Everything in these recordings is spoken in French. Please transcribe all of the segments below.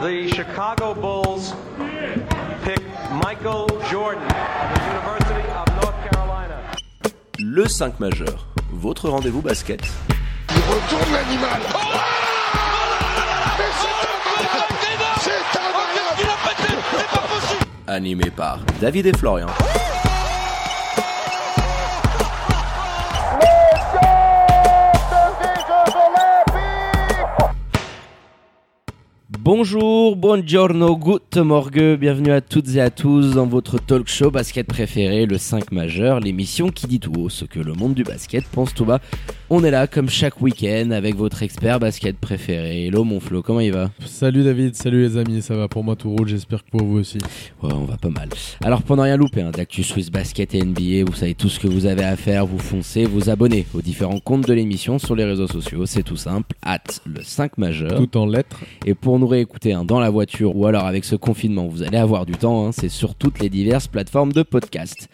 the Chicago Bulls pick Michael Jordan of the University of North Carolina. Le 5 majeur, votre rendez-vous basket. Il retourne l'animal. Oh Mais c'est un malade Animé par David et Florian. Bonjour, buongiorno, good morgue, bienvenue à toutes et à tous dans votre talk show basket préféré, le 5 majeur, l'émission qui dit tout haut ce que le monde du basket pense tout bas. On est là comme chaque week-end avec votre expert basket préféré. Hello mon Flo, comment il va? Salut David, salut les amis, ça va pour moi tout roule, j'espère que pour vous aussi. Ouais, on va pas mal. Alors pendant rien louper, hein, d'actu Swiss Basket et NBA, vous savez tout ce que vous avez à faire, vous foncez, vous abonnez aux différents comptes de l'émission sur les réseaux sociaux, c'est tout simple, at le 5 majeur. Tout en lettres. Et pour nous réécouter hein, dans la voiture ou alors avec ce confinement, vous allez avoir du temps, hein, c'est sur toutes les diverses plateformes de podcast.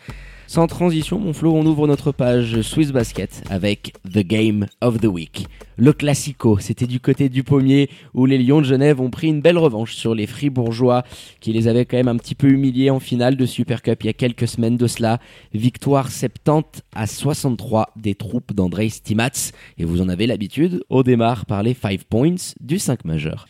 Sans transition, mon Flo, on ouvre notre page Swiss Basket avec The Game of the Week. Le classico, c'était du côté du pommier où les Lions de Genève ont pris une belle revanche sur les Fribourgeois qui les avaient quand même un petit peu humiliés en finale de Super Cup il y a quelques semaines de cela. Victoire 70 à 63 des troupes d'André Stimats et vous en avez l'habitude, au démarre par les 5 points du 5 majeur.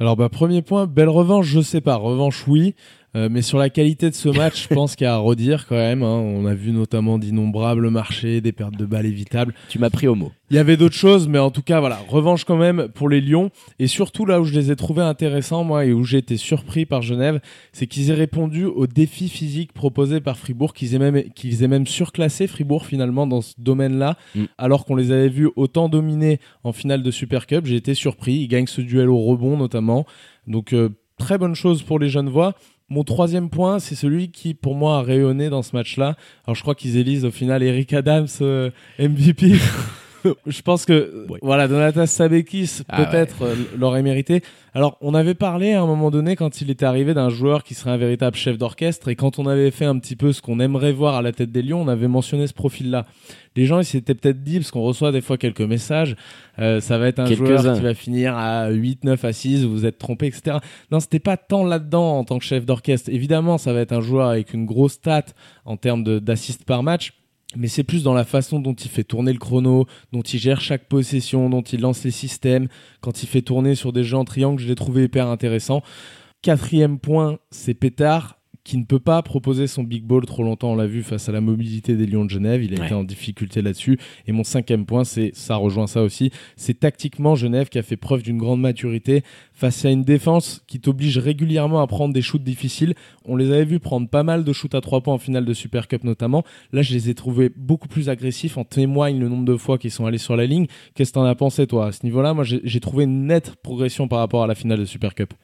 Alors bah premier point, belle revanche, je sais pas, revanche oui, euh, mais sur la qualité de ce match, je pense qu'il y a à redire quand même. hein. On a vu notamment d'innombrables marchés, des pertes de balles évitables. Tu m'as pris au mot. Il y avait d'autres choses, mais en tout cas voilà, revanche quand même pour les Lions. Et surtout là où je les ai trouvés intéressants moi et où j'ai été surpris par Genève, c'est qu'ils aient répondu aux défis physiques proposés par Fribourg, qu'ils aient même qu'ils aient même surclassé Fribourg finalement dans ce domaine-là, Mm. alors qu'on les avait vus autant dominer en finale de Super Cup. J'ai été surpris. Ils gagnent ce duel au rebond notamment. Donc euh, très bonne chose pour les Genevois. Mon troisième point, c'est celui qui, pour moi, a rayonné dans ce match-là. Alors, je crois qu'ils élisent au final Eric Adams euh, MVP. je pense que, Ouais. voilà, Donatas Sabekis, Ah peut-être, euh, l'aurait mérité. Alors, on avait parlé à un moment donné, quand il était arrivé, d'un joueur qui serait un véritable chef d'orchestre. Et quand on avait fait un petit peu ce qu'on aimerait voir à la tête des Lions, on avait mentionné ce profil-là. Les gens, ils s'étaient peut-être dit, parce qu'on reçoit des fois quelques messages, euh, ça va être un joueur qui va finir à 8, 9 à 6, vous vous êtes trompé, etc. Non, c'était pas tant là-dedans en tant que chef d'orchestre. Évidemment, ça va être un joueur avec une grosse stat en termes d'assists par match. Mais c'est plus dans la façon dont il fait tourner le chrono, dont il gère chaque possession, dont il lance les systèmes, quand il fait tourner sur des jeux en triangle, je l'ai trouvé hyper intéressant. Quatrième point, c'est Pétard qui ne peut pas proposer son big ball trop longtemps, on l'a vu face à la mobilité des Lions de Genève, il a Ouais. été en difficulté là-dessus. Et mon cinquième point, c'est ça rejoint ça aussi, c'est tactiquement Genève qui a fait preuve d'une grande maturité face à une défense qui t'oblige régulièrement à prendre des shoots difficiles. On les avait vus prendre pas mal de shoots à trois points en finale de Super Cup notamment. Là, je les ai trouvés beaucoup plus agressifs. En témoigne le nombre de fois qu'ils sont allés sur la ligne. Qu'est-ce que t'en as pensé toi à ce niveau-là? Moi, j'ai j'ai trouvé une nette progression par rapport à la finale de Super Cup.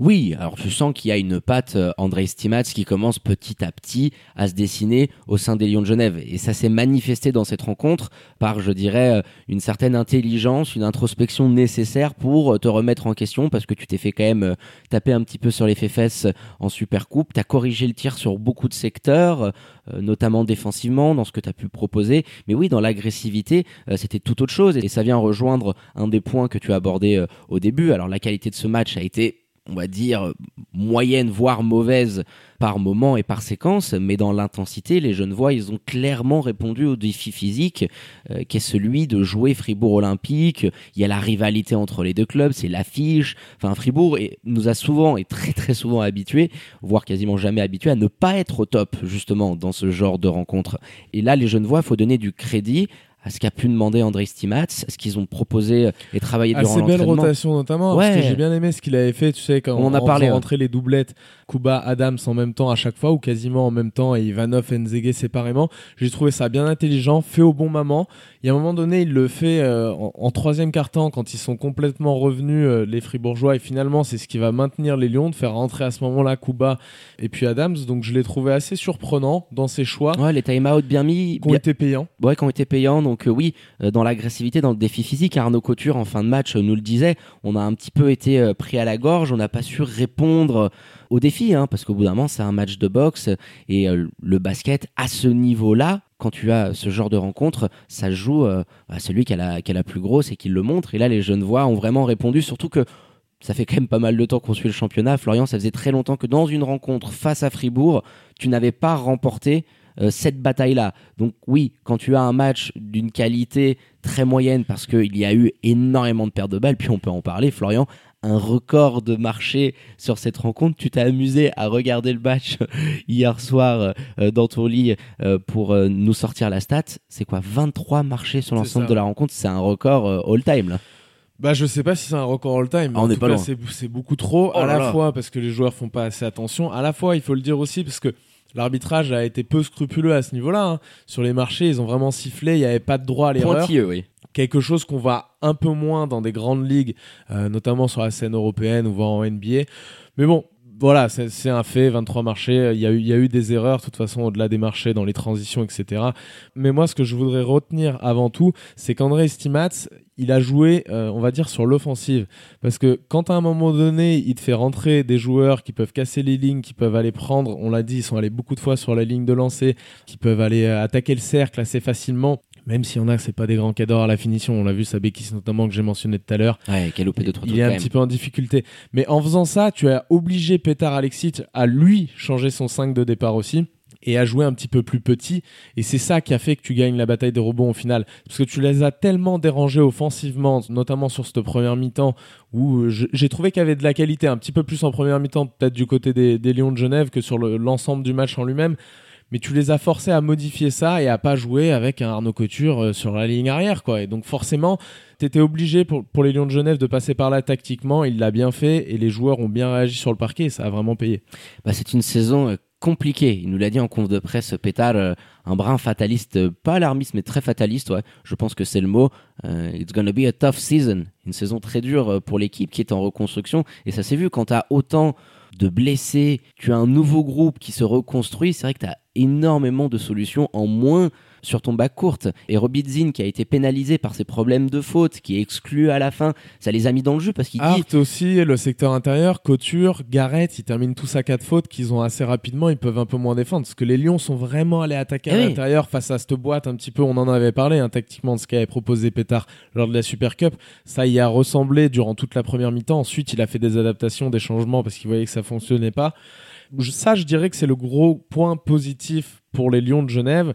Oui, alors tu sens qu'il y a une patte euh, André Stimats qui commence petit à petit à se dessiner au sein des Lions de Genève. Et ça s'est manifesté dans cette rencontre par, je dirais, euh, une certaine intelligence, une introspection nécessaire pour euh, te remettre en question parce que tu t'es fait quand même taper un petit peu sur les fesses en Super Coupe. Tu as corrigé le tir sur beaucoup de secteurs, notamment défensivement, dans ce que tu as pu proposer. Mais oui, dans l'agressivité, c'était tout autre chose. Et ça vient rejoindre un des points que tu as abordé au début. Alors la qualité de ce match a été on va dire, moyenne, voire mauvaise par moment et par séquence, mais dans l'intensité, les Genevois, ils ont clairement répondu au défi physique euh, qui est celui de jouer Fribourg Olympique. Il y a la rivalité entre les deux clubs, c'est l'affiche. Enfin, Fribourg nous a souvent et très très souvent habitués, voire quasiment jamais habitués, à ne pas être au top, justement, dans ce genre de rencontre. Et là, les Genevois, il faut donner du crédit à ce qu'a pu demander André Stimats, à ce qu'ils ont proposé et travaillé durant Assez belle l'entraînement. rotation notamment. Parce Ouais. que j'ai bien aimé ce qu'il avait fait, tu sais, quand On en a parlé, ouais. rentrer les doublettes, Kuba, Adams en même temps à chaque fois, ou quasiment en même temps, et Ivanov et Nzege séparément. J'ai trouvé ça bien intelligent, fait au bon moment. Il y a un moment donné, il le fait euh, en, en troisième quart-temps, quand ils sont complètement revenus, euh, les Fribourgeois, et finalement, c'est ce qui va maintenir les Lions, de faire rentrer à ce moment-là Kuba et puis Adams. Donc je l'ai trouvé assez surprenant dans ses choix, Ouais, les time-out bien mis, qui ont bien- été payants. ouais, qui ont été payants. Donc euh, oui, euh, dans l'agressivité, dans le défi physique, Arnaud Couture en fin de match euh, nous le disait, on a un petit peu été pris à la gorge, on n'a pas su répondre au défi, hein, parce qu'au bout d'un moment, c'est un match de boxe et le basket à ce niveau-là. Quand tu as ce genre de rencontre, ça joue à celui qui a, la, qui a la plus grosse et qui le montre. Et là, les jeunes voix ont vraiment répondu, surtout que ça fait quand même pas mal de temps qu'on suit le championnat. Florian, ça faisait très longtemps que dans une rencontre face à Fribourg, tu n'avais pas remporté euh, cette bataille-là. Donc oui, quand tu as un match d'une qualité très moyenne, parce qu'il y a eu énormément de pertes de balles, puis on peut en parler, Florian, un record de marché sur cette rencontre. Tu t'es amusé à regarder le match hier soir euh, dans ton lit euh, pour euh, nous sortir la stat. C'est quoi 23 marchés sur l'ensemble de la rencontre? C'est un record euh, all-time là. Bah, je sais pas si c'est un record all-time. mais Ah, on en est tout pas c'est, beaucoup trop. Oh à la là. fois parce que les joueurs font pas assez attention. À la fois, il faut le dire aussi parce que l'arbitrage a été peu scrupuleux à ce niveau-là. hein. Sur les marchés, ils ont vraiment sifflé. Il n'y avait pas de droit à l'erreur. Oui. quelque chose qu'on voit un peu moins dans des grandes ligues, euh, notamment sur la scène européenne ou voire en NBA. Mais bon, voilà, c'est c'est un fait, 23 marchés, il y, a eu, il y a eu des erreurs, de toute façon, au-delà des marchés, dans les transitions, etc. Mais moi, ce que je voudrais retenir avant tout, c'est qu'André Stimats, il a joué, euh, on va dire, sur l'offensive. Parce que quand à un moment donné, il te fait rentrer des joueurs qui peuvent casser les lignes, qui peuvent aller prendre, on l'a dit, ils sont allés beaucoup de fois sur la ligne de lancer, qui peuvent aller euh, attaquer le cercle assez facilement, même s'il y en a, c'est pas des grands cadors à la finition. On l'a vu, Sabekis notamment, que j'ai mentionné tout à l'heure. Ouais, quel de 3 Il est un petit peu en difficulté. Mais en faisant ça, tu as obligé Petar Alexic à lui changer son 5 de départ aussi et à jouer un petit peu plus petit. Et c'est ça qui a fait que tu gagnes la bataille des rebonds au final. Parce que tu les as tellement dérangés offensivement, notamment sur cette première mi-temps, où euh, j'ai trouvé qu'il y avait de la qualité, un petit peu plus en première mi-temps, peut-être du côté des, Lions de Genève que sur le- l'ensemble du match en lui-même. Mais tu les as forcés à modifier ça et à pas jouer avec un Arnaud Couture euh, sur la ligne arrière, quoi. Et donc forcément, t'étais obligé pour, les Lions de Genève de passer par là tactiquement. Il l'a bien fait et les joueurs ont bien réagi sur le parquet et ça a vraiment payé. Bah, c'est une saison compliquée. Il nous l'a dit en conf de presse, Pétard, euh, un brin fataliste, euh, pas alarmiste, mais très fataliste. Ouais. Je pense que c'est le mot. Euh, it's gonna be a tough season. Une saison très dure euh, pour l'équipe qui est en reconstruction. Et ça s'est vu quand tu as autant de blessés, tu as un nouveau groupe qui se reconstruit. C'est vrai que tu as énormément de solutions en moins sur ton bac courte. Et Robidzin qui a été pénalisé par ses problèmes de faute, qui est exclu à la fin, ça les a mis dans le jeu parce qu'il dit aussi, le secteur intérieur, Couture, Garrett, ils terminent tous à quatre fautes qu'ils ont assez rapidement. Ils peuvent un peu moins défendre parce que les Lions sont vraiment allés attaquer à Eh oui. l'intérieur face à cette boîte un petit peu. On en avait parlé hein, tactiquement de ce qu'avait proposé Pétard lors de la Super Cup. Ça y a ressemblé durant toute la première mi-temps. Ensuite, il a fait des adaptations, des changements parce qu'il voyait que ça fonctionnait pas. Ça, je dirais que c'est le gros point positif pour les Lions de Genève.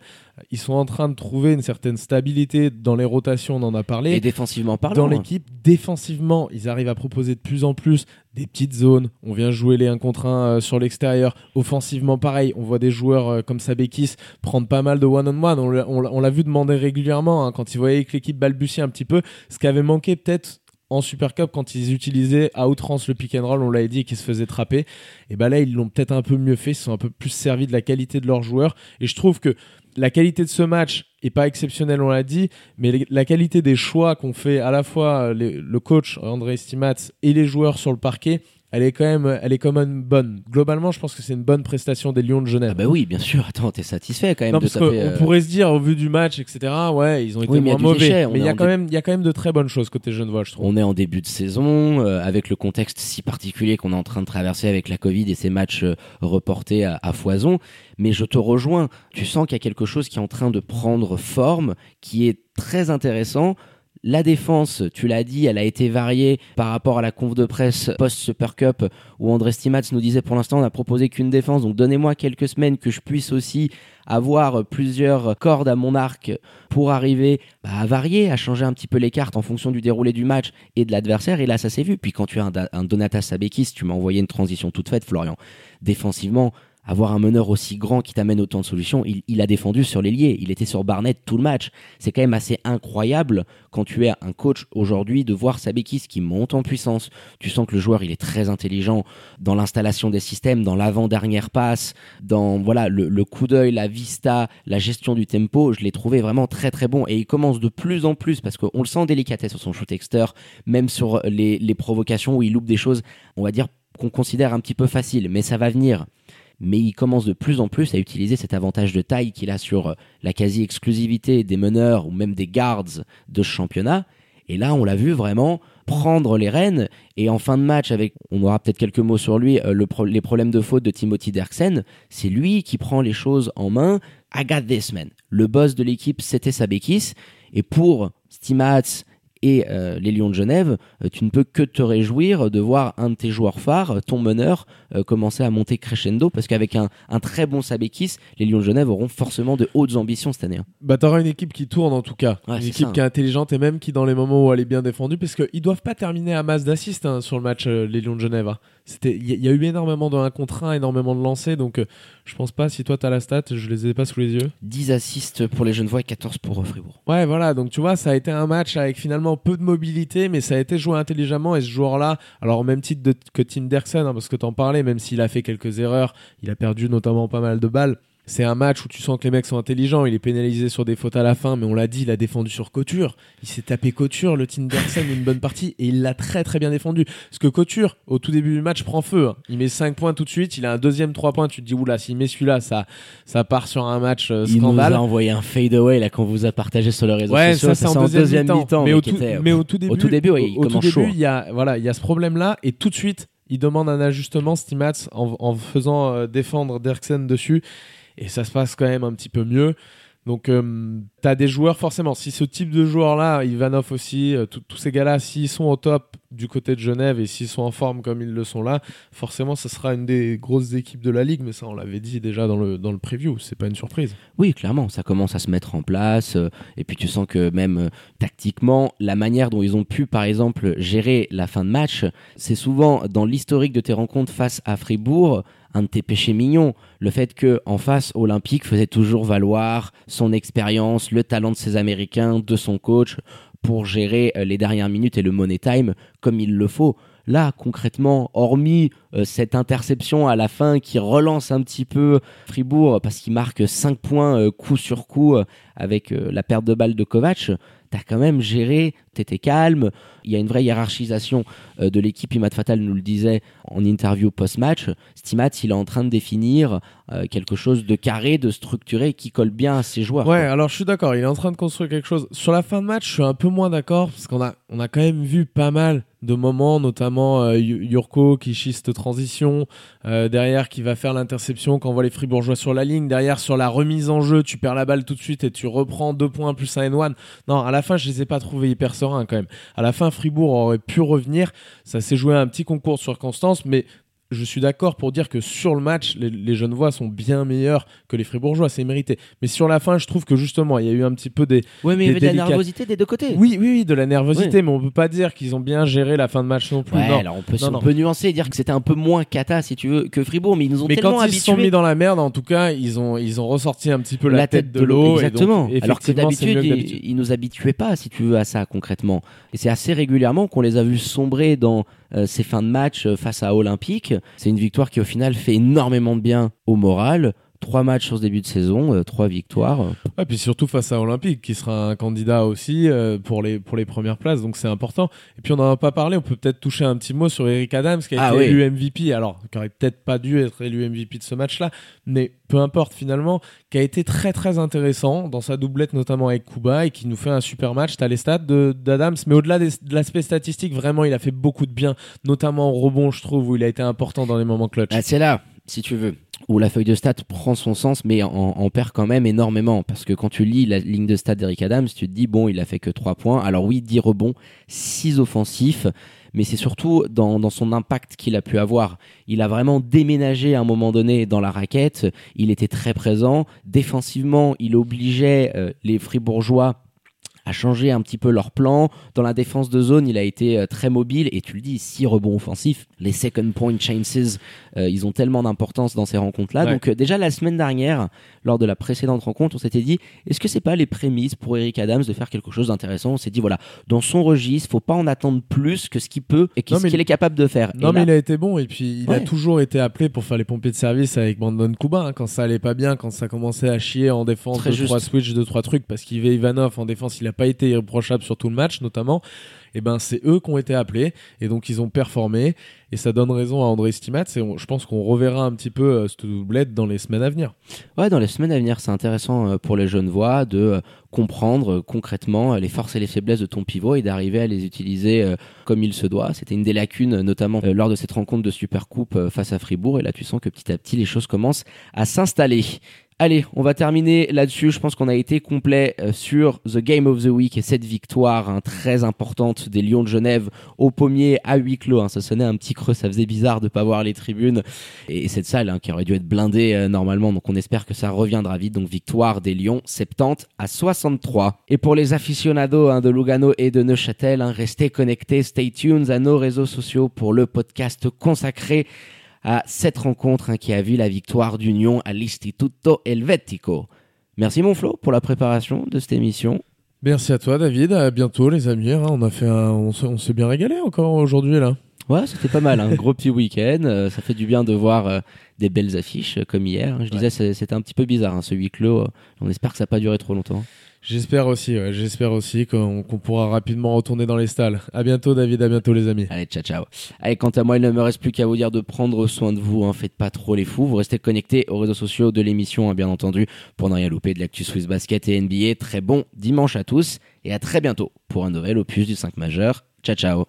Ils sont en train de trouver une certaine stabilité dans les rotations, on en a parlé et défensivement parlant, dans hein. l'équipe. Défensivement, ils arrivent à proposer de plus en plus des petites zones. On vient jouer les 1 contre 1 sur l'extérieur. Offensivement, pareil. On voit des joueurs euh, comme Sabekis prendre pas mal de one-on-one. On l'a- vu demander régulièrement hein, quand ils voyaient que l'équipe balbutiait un petit peu. Ce qui avait manqué peut-être en Super Cup quand ils utilisaient à outrance le pick and roll, on l'avait dit, et qu'ils se faisaient trapper. Et ben là, ils l'ont peut-être un peu mieux fait. Ils sont un peu plus servis de la qualité de leurs joueurs. Et je trouve que la qualité de ce match est pas exceptionnelle, on l'a dit, mais la qualité des choix qu'ont fait à la fois euh, le coach André Stimats et les joueurs sur le parquet, elle est quand même, elle est quand même bonne. Globalement, je pense que c'est une bonne prestation des Lions de Genève. Ah bah oui, bien sûr. Attends, t'es satisfait quand même non, de parce taper. qu'on euh, pourrait se dire au vu du match, etc. Ouais, ils ont été Oui, moins mauvais, déchet, on mais il y a quand dé- même, il y a quand même de très bonnes choses côté Genevois, je trouve. On est en début de saison, euh, avec le contexte si particulier qu'on est en train de traverser avec la Covid et ces matchs euh, reportés à, à foison. Mais je te rejoins. Tu sens qu'il y a quelque chose qui est en train de prendre forme, qui est très intéressant. La défense, tu l'as dit, elle a été variée par rapport à la conf de presse post-Super Cup où André Stimats nous disait pour l'instant on n'a proposé qu'une défense, donc donnez-moi quelques semaines que je puisse aussi avoir plusieurs cordes à mon arc pour arriver bah, à varier, à changer un petit peu les cartes en fonction du déroulé du match et de l'adversaire. Et là, ça s'est vu. Puis quand tu as un, un Donatas Sabekis, tu m'as envoyé une transition toute faite, Florian. Défensivement, avoir un meneur aussi grand qui t'amène autant de solutions, il, a défendu sur l'ailier. Il était sur Barnett tout le match. C'est quand même assez incroyable quand tu es un coach aujourd'hui de voir Sabekis qui monte en puissance. Tu sens que le joueur, il est très intelligent dans l'installation des systèmes, dans l'avant-dernière passe, dans voilà le, coup d'œil, la vista, la gestion du tempo. Je l'ai trouvé vraiment très très bon et il commence de plus en plus parce qu'on le sent en délicatesse sur son shoot extérieur, même sur les, les provocations où il loupe des choses, on va dire qu'on considère un petit peu faciles, mais ça va venir mais il commence de plus en plus à utiliser cet avantage de taille qu'il a sur euh, la quasi-exclusivité des meneurs ou même des guards de ce championnat. Et là, on l'a vu vraiment prendre les rênes. Et en fin de match, avec, on aura peut-être quelques mots sur lui, euh, les problèmes de faute de Timothy Derksen, c'est lui qui prend les choses en main. I got this man. Le boss de l'équipe, c'était Sabekis. Et pour Stimats et euh, les Lions de Genève, euh, tu ne peux que te réjouir de voir un de tes joueurs phares, ton meneur, euh, commencer à monter crescendo parce qu'avec un, un très bon Sabekis, les Lions de Genève auront forcément de hautes ambitions cette année. hein. Bah, t'auras une équipe qui tourne en tout cas. Ouais, une équipe ça. qui est intelligente et même qui, dans les moments où elle est bien défendue, parce qu'ils doivent pas terminer à masse d'assists hein, sur le match, euh, les Lions de Genève. C'était, il y, y a eu énormément de 1 contre 1, énormément de lancers, donc euh, je pense pas, si toi t'as la stat, je les ai pas sous les yeux. 10 assists pour les Genevois et 14 pour euh, Fribourg. Ouais, voilà, donc tu vois, ça a été un match avec finalement peu de mobilité, mais ça a été joué intelligemment et ce joueur-là, alors au même titre de- que Tim Derksen, hein, parce que t'en parlais, même s'il a fait quelques erreurs, il a perdu notamment pas mal de balles. C'est un match où tu sens que les mecs sont intelligents. Il est pénalisé sur des fautes à la fin, mais on l'a dit, il a défendu sur Couture. Il s'est tapé Couture, le Tim Derksen, une bonne partie, et il l'a très très bien défendu. Parce que Couture, au tout début du match, prend feu. hein. Il met 5 points tout de suite, il a un deuxième 3 points. Tu te dis, oula, s'il met celui-là, ça, ça part sur un match euh, Il nous scandale. a envoyé un fadeaway là qu'on vous a partagé sur les réseaux Ouais, sociaux. ça c'est en deuxième, mi-temps. mais, au qui tout, était, mais au tout début, tout début, ouais, il au, au tout commence début, il y a voilà, il y a ce problème-là et tout de suite, il demande un ajustement Stimats en, en faisant euh, défendre Derksen dessus et ça se passe quand même un petit peu mieux. Donc, euh, tu as des joueurs, forcément, si ce type de joueur-là, Ivanov aussi, euh, tous ces gars-là, s'ils sont au top du côté de Genève et s'ils sont en forme comme ils le sont là, forcément, ce sera une des grosses équipes de la ligue. Mais ça, on l'avait dit déjà dans le, dans le preview, c'est pas une surprise. Oui, clairement, ça commence à se mettre en place. euh, et puis tu sens que même euh, tactiquement, la manière dont ils ont pu, par exemple, gérer la fin de match, c'est souvent dans l'historique de tes rencontres face à Fribourg un de tes péchés mignons. Le fait que en face, Olympique faisait toujours valoir son expérience, le talent de ses Américains, de son coach pour gérer euh, les dernières minutes et le money time comme il le faut. Là, concrètement, hormis euh, cette interception à la fin qui relance un petit peu Fribourg parce qu'il marque 5 points euh, coup sur coup avec la perte de balle de Kovac, t'as quand même géré, t'étais calme, il y a une vraie hiérarchisation euh, de l'équipe, Imad Fatal nous le disait en interview post-match, Stimat il est en train de définir euh, quelque chose de carré, de structuré qui colle bien à ses joueurs. Ouais, quoi. alors je suis d'accord, il est en train de construire quelque chose. Sur la fin de match, je suis un peu moins d'accord parce qu'on a, on a quand même vu pas mal de moments, notamment euh, Yu- Yurko qui schiste transition, euh, derrière qui va faire l'interception quand voit les Fribourgeois sur la ligne, derrière sur la remise en jeu, tu perds la balle tout de suite et tu reprends deux points plus un N1. Non, à la fin, je les ai pas trouvés hyper À la fin, Fribourg aurait pu revenir. Ça s'est joué un petit concours de circonstances, mais je suis d'accord pour dire que sur le match, les, les Genevois sont bien meilleurs que les Fribourgeois, c'est mérité. Mais sur la fin, je trouve que justement, il y a eu un petit peu des. Ouais, mais il y des avait de la nervosité des deux côtés. Oui, oui, oui, de la nervosité, mais on peut pas dire qu'ils ont bien géré la fin de match non plus. Ouais, non. alors on peut, Non, on peut nuancer et dire que c'était un peu moins cata, si tu veux, que Fribourg, mais ils nous ont Mais tellement quand ils se sont mis dans la merde, en tout cas, ils ont, ils ont ressorti un petit peu la, la tête de l'eau, et donc, exactement. Alors que d'habitude, ils, ils nous habituaient pas, si tu veux, à ça concrètement. Et c'est assez régulièrement qu'on les a vus sombrer dans euh, ces fins de match euh, face à Olympique. C'est une victoire qui, au final, fait énormément de bien au moral. Trois matchs sur ce début de saison, euh, trois victoires. Ouais, puis surtout face à Olympique, qui sera un candidat aussi euh, pour, les, pour les premières places, donc c'est important. Et puis on n'en a pas parlé, on peut peut-être toucher un petit mot sur Eric Adams, qui a Ah été oui. élu MVP, alors qui aurait peut-être pas dû être élu MVP de ce match-là, mais peu importe finalement, qui a été très très intéressant dans sa doublette, notamment avec Kuba, et qui nous fait un super match. T'as les stats d'Adams, mais au-delà de l'aspect statistique, vraiment il a fait beaucoup de bien, notamment en rebond, je trouve, où il a été important dans les moments clutch. Ah, c'est là, si tu veux, où la feuille de stats prend son sens, mais en, en perd quand même énormément. Parce que quand tu lis la ligne de stats d'Eric Adams, tu te dis, bon, il a fait que 3 points. Alors oui, 10 rebonds, 6 offensifs, mais c'est surtout dans, son impact qu'il a pu avoir. Il a vraiment déménagé à un moment donné dans la raquette, il était très présent. Défensivement, il obligeait euh, les Fribourgeois à changer un petit peu leur plan. Dans la défense de zone, il a été euh, très mobile et tu le dis, six rebonds offensifs. Les second point chances, euh, ils ont tellement d'importance dans ces rencontres-là. Ouais. Donc euh, déjà la semaine dernière, lors de la précédente rencontre, on s'était dit, est-ce que c'est pas les prémices pour Eric Adams de faire quelque chose d'intéressant? On s'est dit, voilà, dans son registre, faut pas en attendre plus que ce qu'il peut et qu'il est capable de faire. Non, Et mais là- il a été bon et puis il a toujours été appelé pour faire les pompiers de service avec Brandon Kuba hein, quand ça allait pas bien, quand ça commençait à chier en défense, Très deux, trois juste. switches, deux, trois trucs parce qu'il Ivanov en défense, il a pas été irréprochable sur tout le match notamment. et ben c'est eux qui ont été appelés et donc ils ont performé et ça donne raison à André Stimat et je pense qu'on reverra un petit peu euh, cette doublette dans les semaines à venir. Ouais, dans les semaines à venir, c'est intéressant euh, pour les jeunes voix de euh, comprendre euh, concrètement les forces et les faiblesses de ton pivot et d'arriver à les utiliser comme il se doit. C'était une des lacunes, notamment lors de cette rencontre de Supercoupe face à Fribourg. Et là, tu sens que petit à petit, les choses commencent à s'installer. Allez, on va terminer là-dessus. Je pense qu'on a été complet euh, sur The Game of the Week et cette victoire hein, très importante des Lions de Genève au pommier à huis clos. hein. Ça sonnait un petit creux, ça faisait bizarre de pas voir les tribunes et cette salle hein, qui aurait dû être blindée euh, normalement. Donc on espère que ça reviendra vite. Donc victoire des Lions 70 à 63. Et pour les aficionados hein, de Lugano et de Neuchâtel, hein, restez connectés, stay tuned à nos réseaux sociaux pour le podcast consacré à cette rencontre hein, qui a vu la victoire d'Union à l'Istituto Helvetico. Merci mon Flo pour la préparation de cette émission. Merci à toi David, à bientôt les amis. hein. On on s'est bien régalé encore aujourd'hui là. Ouais, c'était pas mal, un gros petit week-end. Euh, ça fait du bien de voir euh, des belles affiches euh, comme hier. Je disais, c'était un petit peu bizarre hein, ce huis clos. On espère que ça n'a pas duré trop longtemps. J'espère aussi, ouais, j'espère aussi qu'on pourra rapidement retourner dans les stalles. À bientôt David, à bientôt les amis. Allez, ciao, ciao. Allez, quant à moi, il ne me reste plus qu'à vous dire de prendre soin de vous. Hein. Faites pas trop les fous. Vous restez connectés aux réseaux sociaux de l'émission, hein, bien entendu, pour ne rien louper de l'actu Swiss Basket et NBA. Très bon dimanche à tous et à très bientôt pour un nouvel opus du 5 majeur. Ciao, ciao.